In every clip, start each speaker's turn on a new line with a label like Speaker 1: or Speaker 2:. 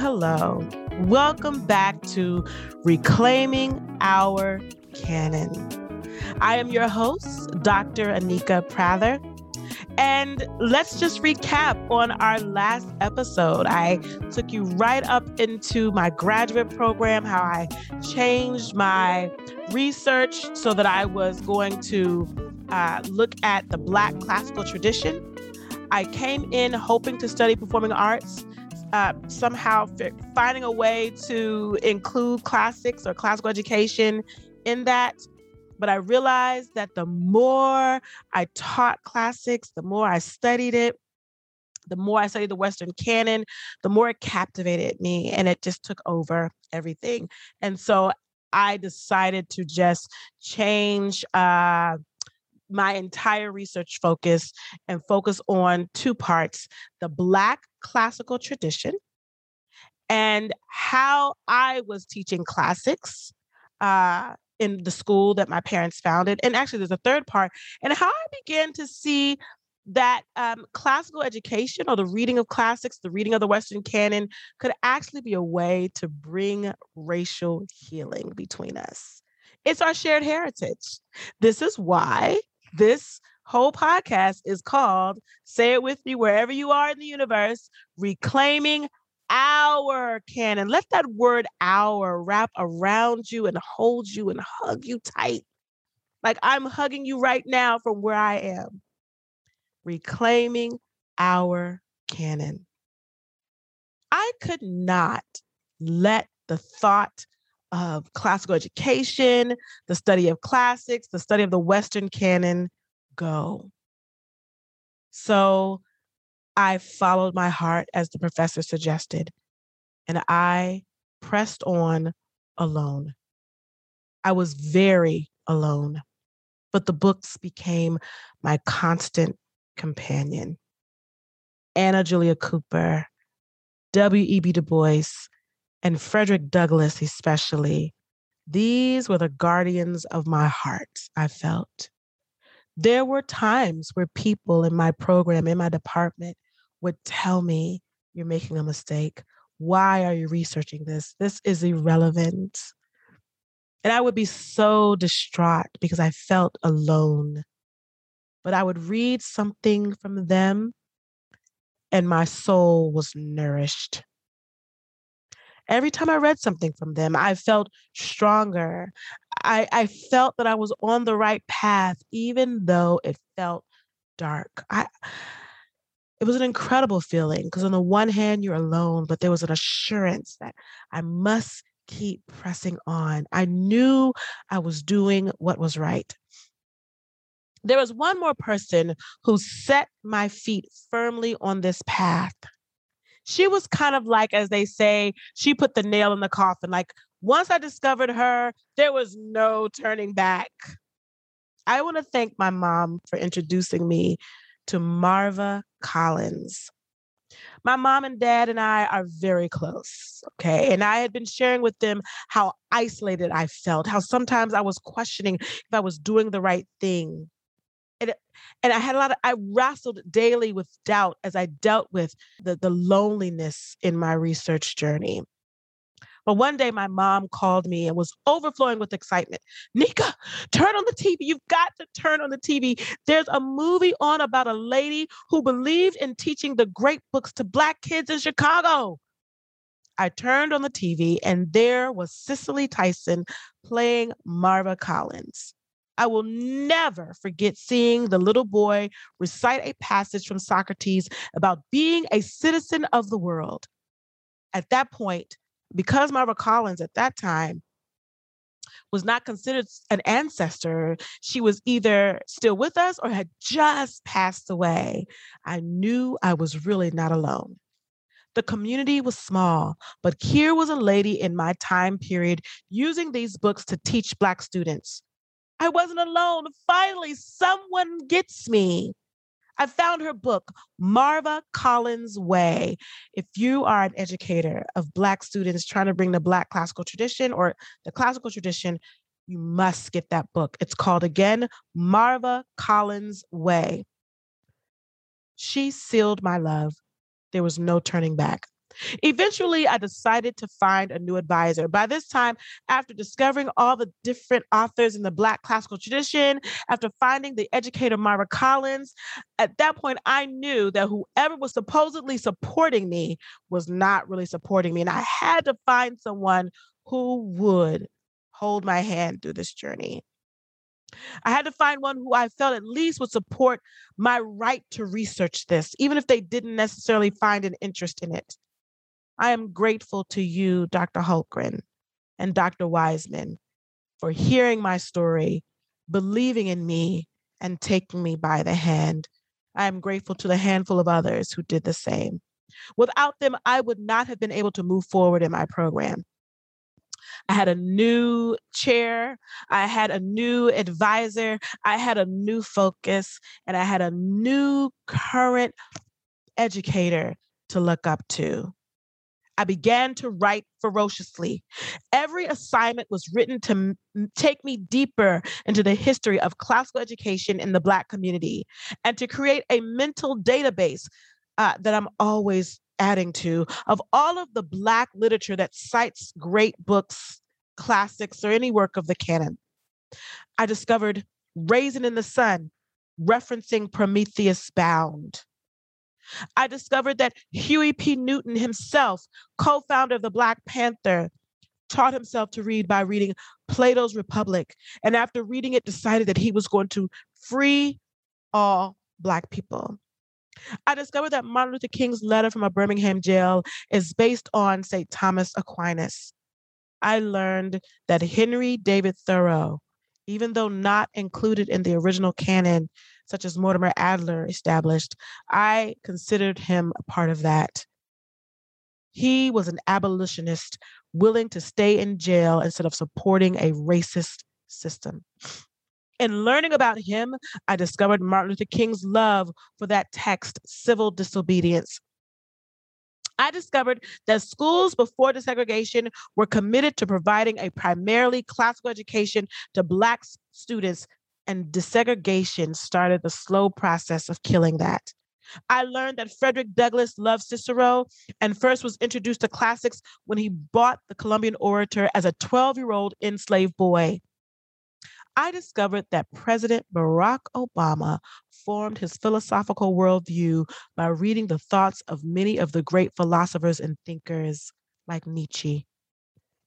Speaker 1: hello. Welcome back to Reclaiming Our Canon. I am your host, Dr. Anika Prather. And let's just recap on our last episode. I took you right up into my graduate program, how I changed my research so that I was going to uh, look at the Black classical tradition. I came in hoping to study performing arts uh, somehow finding a way to include classics or classical education in that. But I realized that the more I taught classics, the more I studied it, the more I studied the Western canon, the more it captivated me and it just took over everything. And so I decided to just change uh, my entire research focus and focus on two parts the Black classical tradition and how I was teaching classics uh, in the school that my parents founded. And actually, there's a third part, and how I began to see that um, classical education or the reading of classics, the reading of the Western canon, could actually be a way to bring racial healing between us. It's our shared heritage. This is why this whole podcast is called, say it with me wherever you are in the universe, Reclaiming Our Canon. Let that word our wrap around you and hold you and hug you tight. Like I'm hugging you right now from where I am. Reclaiming Our Canon. I could not let the thought of classical education, the study of classics, the study of the Western canon go. So I followed my heart as the professor suggested, and I pressed on alone. I was very alone, but the books became my constant companion. Anna Julia Cooper, W.E.B. Du Bois, and Frederick Douglass, especially, these were the guardians of my heart, I felt. There were times where people in my program, in my department, would tell me, You're making a mistake. Why are you researching this? This is irrelevant. And I would be so distraught because I felt alone. But I would read something from them, and my soul was nourished. Every time I read something from them, I felt stronger. I, I felt that I was on the right path, even though it felt dark. I it was an incredible feeling because on the one hand you're alone, but there was an assurance that I must keep pressing on. I knew I was doing what was right. There was one more person who set my feet firmly on this path she was kind of like, as they say, she put the nail in the coffin. Like once I discovered her, there was no turning back. I want to thank my mom for introducing me to Marva Collins. My mom and dad and I are very close. Okay. And I had been sharing with them how isolated I felt, how sometimes I was questioning if I was doing the right thing and, and I had a lot of, I wrestled daily with doubt as I dealt with the, the loneliness in my research journey. But one day my mom called me and was overflowing with excitement. Nika, turn on the TV. You've got to turn on the TV. There's a movie on about a lady who believed in teaching the great books to Black kids in Chicago. I turned on the TV and there was Cicely Tyson playing Marva Collins. I will never forget seeing the little boy recite a passage from Socrates about being a citizen of the world. At that point, because Marva Collins at that time was not considered an ancestor, she was either still with us or had just passed away. I knew I was really not alone. The community was small, but here was a lady in my time period using these books to teach Black students. I wasn't alone. Finally, someone gets me. I found her book, Marva Collins Way. If you are an educator of Black students trying to bring the Black classical tradition or the classical tradition, you must get that book. It's called again, Marva Collins Way. She sealed my love. There was no turning back. Eventually, I decided to find a new advisor. By this time, after discovering all the different authors in the Black classical tradition, after finding the educator Marva Collins, at that point, I knew that whoever was supposedly supporting me was not really supporting me. And I had to find someone who would hold my hand through this journey. I had to find one who I felt at least would support my right to research this, even if they didn't necessarily find an interest in it. I am grateful to you, Dr. Hultgren and Dr. Wiseman, for hearing my story, believing in me, and taking me by the hand. I am grateful to the handful of others who did the same. Without them, I would not have been able to move forward in my program. I had a new chair, I had a new advisor, I had a new focus, and I had a new current educator to look up to. I began to write ferociously. Every assignment was written to m- take me deeper into the history of classical education in the Black community and to create a mental database uh, that I'm always adding to of all of the Black literature that cites great books, classics, or any work of the canon. I discovered Raisin in the Sun, referencing Prometheus Bound. I discovered that Huey P. Newton himself, co founder of the Black Panther, taught himself to read by reading Plato's Republic. And after reading it, decided that he was going to free all Black people. I discovered that Martin Luther King's letter from a Birmingham jail is based on St. Thomas Aquinas. I learned that Henry David Thoreau, even though not included in the original canon, such as Mortimer Adler established, I considered him a part of that. He was an abolitionist willing to stay in jail instead of supporting a racist system. In learning about him, I discovered Martin Luther King's love for that text, civil disobedience. I discovered that schools before desegregation were committed to providing a primarily classical education to Black students and desegregation started the slow process of killing that. I learned that Frederick Douglass loved Cicero and first was introduced to classics when he bought the Columbian Orator as a 12 year old enslaved boy. I discovered that President Barack Obama formed his philosophical worldview by reading the thoughts of many of the great philosophers and thinkers like Nietzsche.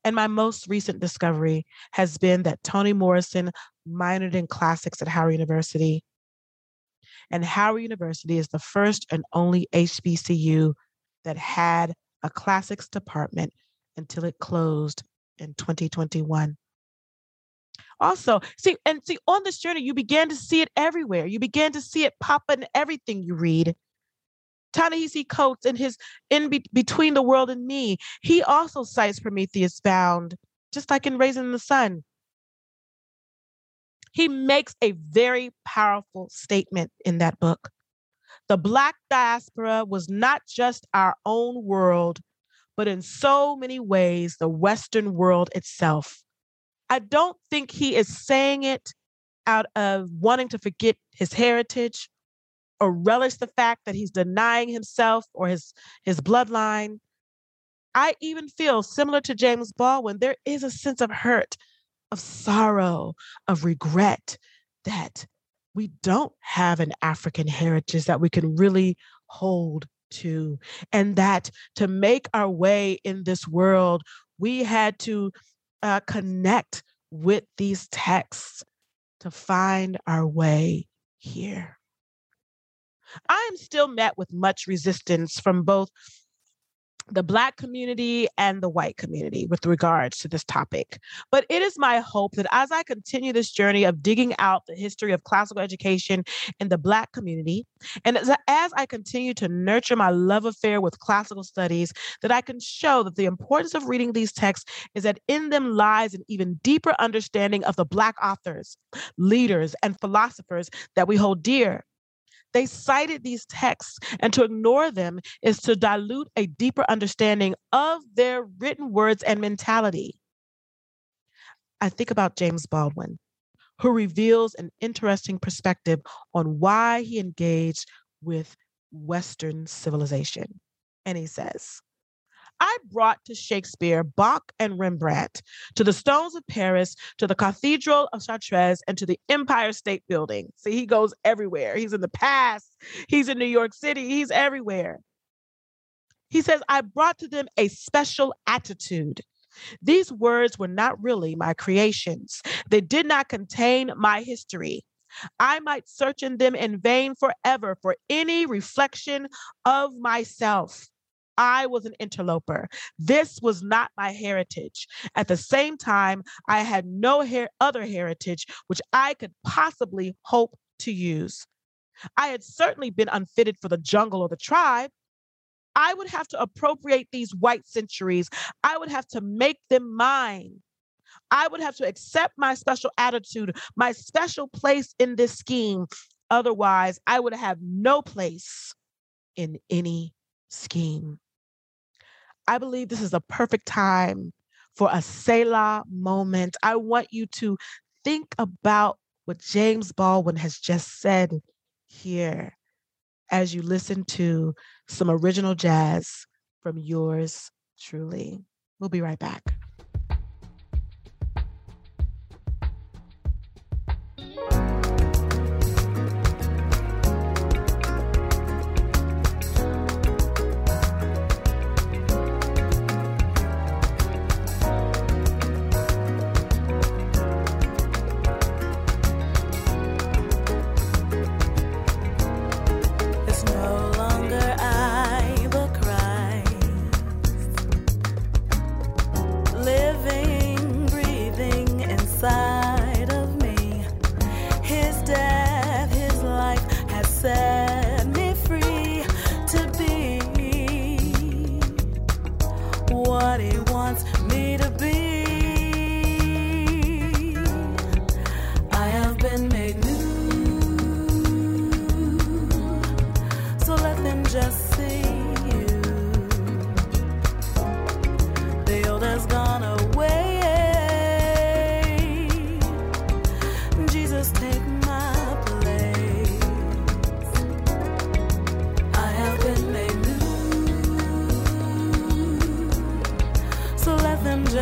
Speaker 1: And my most recent discovery has been that Toni Morrison minored in classics at Howard University. And Howard University is the first and only HBCU that had a classics department until it closed in 2021. Also, see, and see, on this journey, you began to see it everywhere. You began to see it pop in everything you read. Ta-Nehisi Coates in his in Be- Between the World and Me, he also cites Prometheus Bound, just like in Raisin in the Sun. He makes a very powerful statement in that book. The Black diaspora was not just our own world, but in so many ways, the Western world itself. I don't think he is saying it out of wanting to forget his heritage or relish the fact that he's denying himself or his his bloodline. I even feel similar to James Baldwin, there is a sense of hurt, of sorrow, of regret that we don't have an African heritage that we can really hold to. And that to make our way in this world, we had to uh, connect with these texts to find our way here. I am still met with much resistance from both the Black community and the white community with regards to this topic. But it is my hope that as I continue this journey of digging out the history of classical education in the Black community, and as, as I continue to nurture my love affair with classical studies, that I can show that the importance of reading these texts is that in them lies an even deeper understanding of the Black authors, leaders, and philosophers that we hold dear they cited these texts, and to ignore them is to dilute a deeper understanding of their written words and mentality. I think about James Baldwin, who reveals an interesting perspective on why he engaged with Western civilization. And he says, I brought to Shakespeare Bach and Rembrandt, to the stones of Paris, to the Cathedral of Chartres, and to the Empire State Building. See, he goes everywhere. He's in the past, he's in New York City, he's everywhere. He says, I brought to them a special attitude. These words were not really my creations, they did not contain my history. I might search in them in vain forever for any reflection of myself. I was an interloper. This was not my heritage. At the same time, I had no her- other heritage which I could possibly hope to use. I had certainly been unfitted for the jungle or the tribe. I would have to appropriate these white centuries. I would have to make them mine. I would have to accept my special attitude, my special place in this scheme. Otherwise, I would have no place in any scheme. I believe this is a perfect time for a Selah moment. I want you to think about what James Baldwin has just said here as you listen to some original jazz from yours truly. We'll be right back.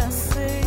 Speaker 2: I see.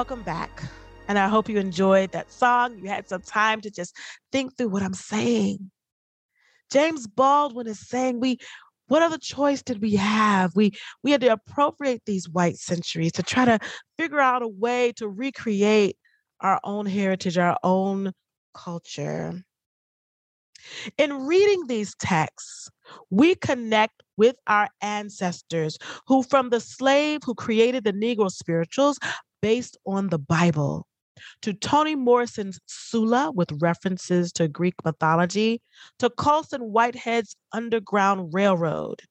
Speaker 1: Welcome back. And I hope you enjoyed that song. You had some time to just think through what I'm saying. James Baldwin is saying we what other choice did we have? We we had to appropriate these white centuries to try to figure out a way to recreate our own heritage, our own culture. In reading these texts, we connect with our ancestors who, from the slave who created the Negro spirituals based on the Bible, to Toni Morrison's Sula with references to Greek mythology, to Colson Whitehead's Underground Railroad.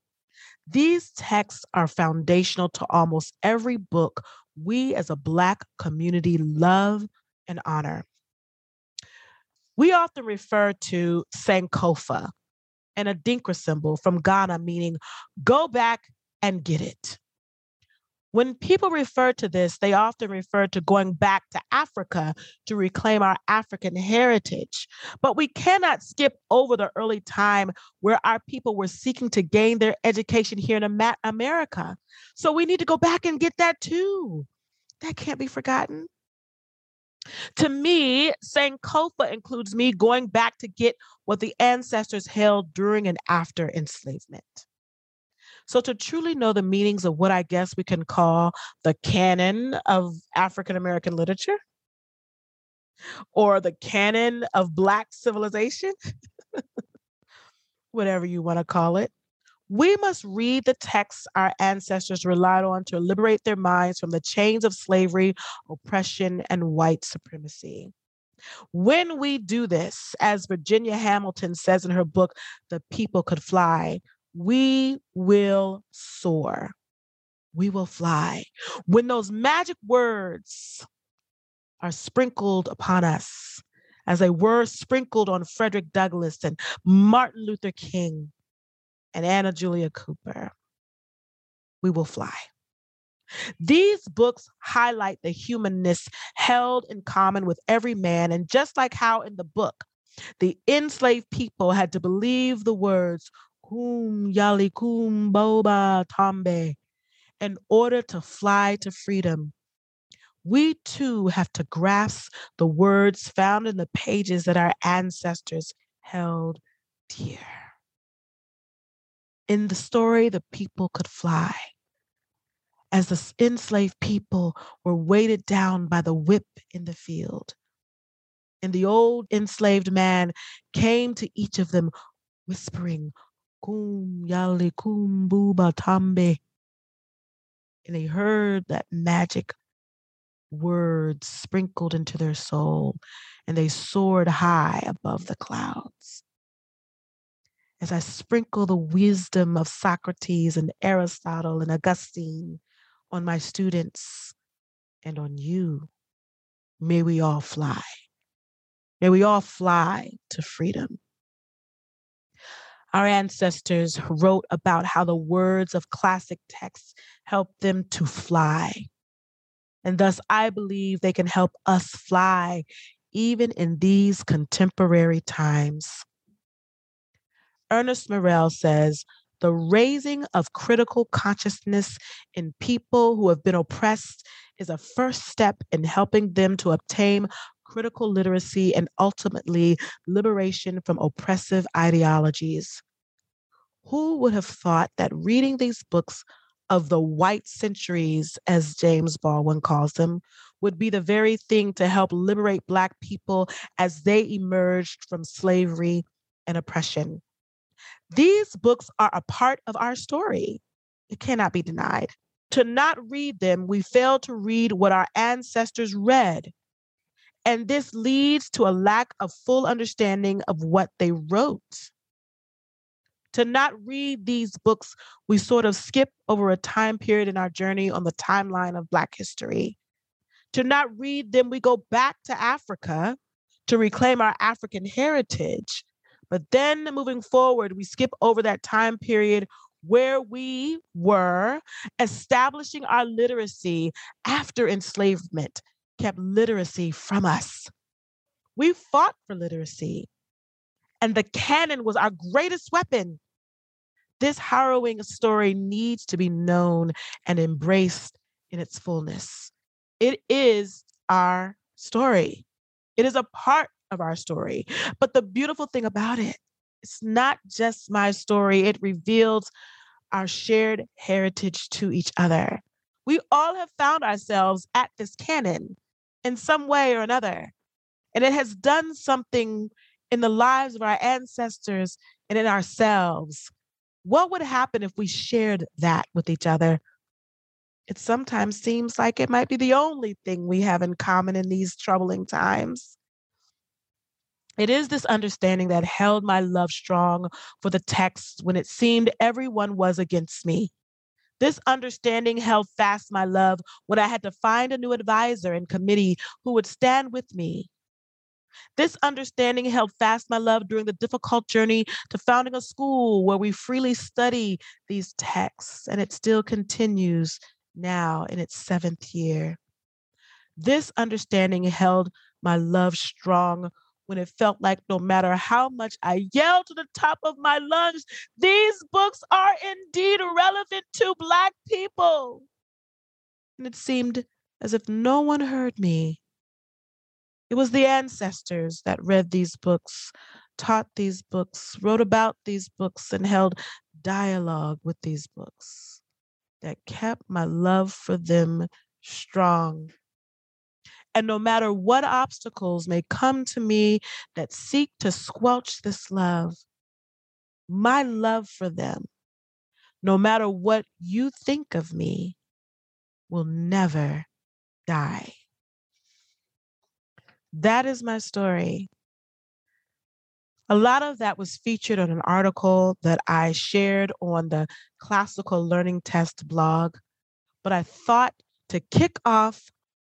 Speaker 1: These texts are foundational to almost every book we as a Black community love and honor. We often refer to Sankofa and Adinkra symbol from Ghana, meaning go back and get it. When people refer to this, they often refer to going back to Africa to reclaim our African heritage. But we cannot skip over the early time where our people were seeking to gain their education here in America. So we need to go back and get that too. That can't be forgotten. To me, Sankofa includes me going back to get what the ancestors held during and after enslavement. So, to truly know the meanings of what I guess we can call the canon of African American literature or the canon of Black civilization, whatever you want to call it, we must read the texts our ancestors relied on to liberate their minds from the chains of slavery, oppression, and white supremacy. When we do this, as Virginia Hamilton says in her book, The People Could Fly, we will soar. We will fly. When those magic words are sprinkled upon us, as they were sprinkled on Frederick Douglass and Martin Luther King, and Anna Julia Cooper, we will fly. These books highlight the humanness held in common with every man. And just like how in the book, the enslaved people had to believe the words, Kum Yali Kum Boba Tambe, in order to fly to freedom. We too have to grasp the words found in the pages that our ancestors held dear. In the story, the people could fly. As the enslaved people were weighted down by the whip in the field. And the old enslaved man came to each of them, whispering, Kum yali kum buba. And they heard that magic words sprinkled into their soul, and they soared high above the clouds as I sprinkle the wisdom of Socrates and Aristotle and Augustine on my students and on you, may we all fly. May we all fly to freedom. Our ancestors wrote about how the words of classic texts helped them to fly. And thus, I believe they can help us fly even in these contemporary times. Ernest Morrell says, the raising of critical consciousness in people who have been oppressed is a first step in helping them to obtain critical literacy and ultimately liberation from oppressive ideologies. Who would have thought that reading these books of the white centuries, as James Baldwin calls them, would be the very thing to help liberate Black people as they emerged from slavery and oppression? These books are a part of our story. It cannot be denied. To not read them, we fail to read what our ancestors read. And this leads to a lack of full understanding of what they wrote. To not read these books, we sort of skip over a time period in our journey on the timeline of Black history. To not read them, we go back to Africa to reclaim our African heritage. But then moving forward, we skip over that time period where we were establishing our literacy after enslavement kept literacy from us. We fought for literacy, and the canon was our greatest weapon. This harrowing story needs to be known and embraced in its fullness. It is our story. It is a part of our story. But the beautiful thing about it, it's not just my story, it reveals our shared heritage to each other. We all have found ourselves at this canon in some way or another. And it has done something in the lives of our ancestors and in ourselves. What would happen if we shared that with each other? It sometimes seems like it might be the only thing we have in common in these troubling times. It is this understanding that held my love strong for the text when it seemed everyone was against me. This understanding held fast my love when I had to find a new advisor and committee who would stand with me. This understanding held fast my love during the difficult journey to founding a school where we freely study these texts, and it still continues now in its seventh year. This understanding held my love strong when it felt like no matter how much I yelled to the top of my lungs, these books are indeed relevant to Black people. And it seemed as if no one heard me. It was the ancestors that read these books, taught these books, wrote about these books, and held dialogue with these books that kept my love for them strong and no matter what obstacles may come to me that seek to squelch this love, my love for them, no matter what you think of me, will never die. That is my story. A lot of that was featured on an article that I shared on the Classical Learning Test blog. But I thought to kick off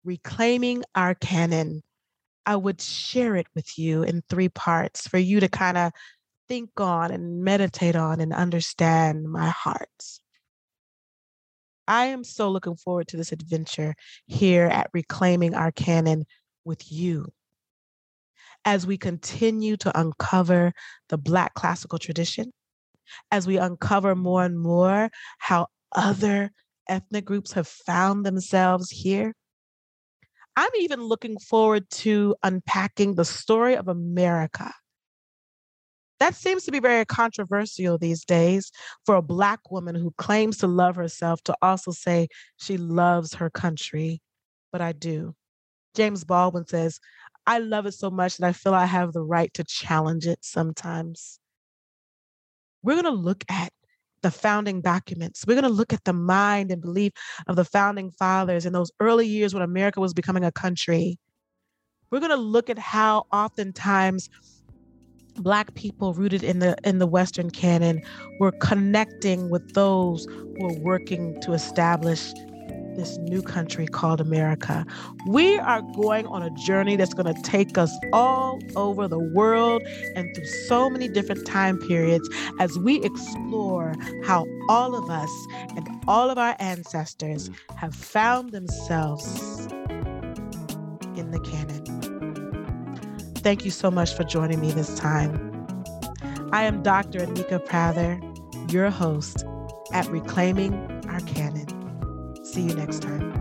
Speaker 1: reclaiming our canon, I would share it with you in three parts for you to kind of think on and meditate on and understand my heart. I am so looking forward to this adventure here at Reclaiming Our Canon with you as we continue to uncover the Black classical tradition, as we uncover more and more how other ethnic groups have found themselves here I'm even looking forward to unpacking the story of America. That seems to be very controversial these days for a Black woman who claims to love herself to also say she loves her country. But I do. James Baldwin says, I love it so much that I feel I have the right to challenge it sometimes. We're going to look at the founding documents. We're going to look at the mind and belief of the founding fathers in those early years when America was becoming a country. We're going to look at how oftentimes black people rooted in the in the western canon were connecting with those who were working to establish this new country called America. We are going on a journey that's going to take us all over the world and through so many different time periods as we explore how all of us and all of our ancestors have found themselves in the canon. Thank you so much for joining me this time. I am Dr. Anika Prather, your host at Reclaiming Our Canon. See you next time.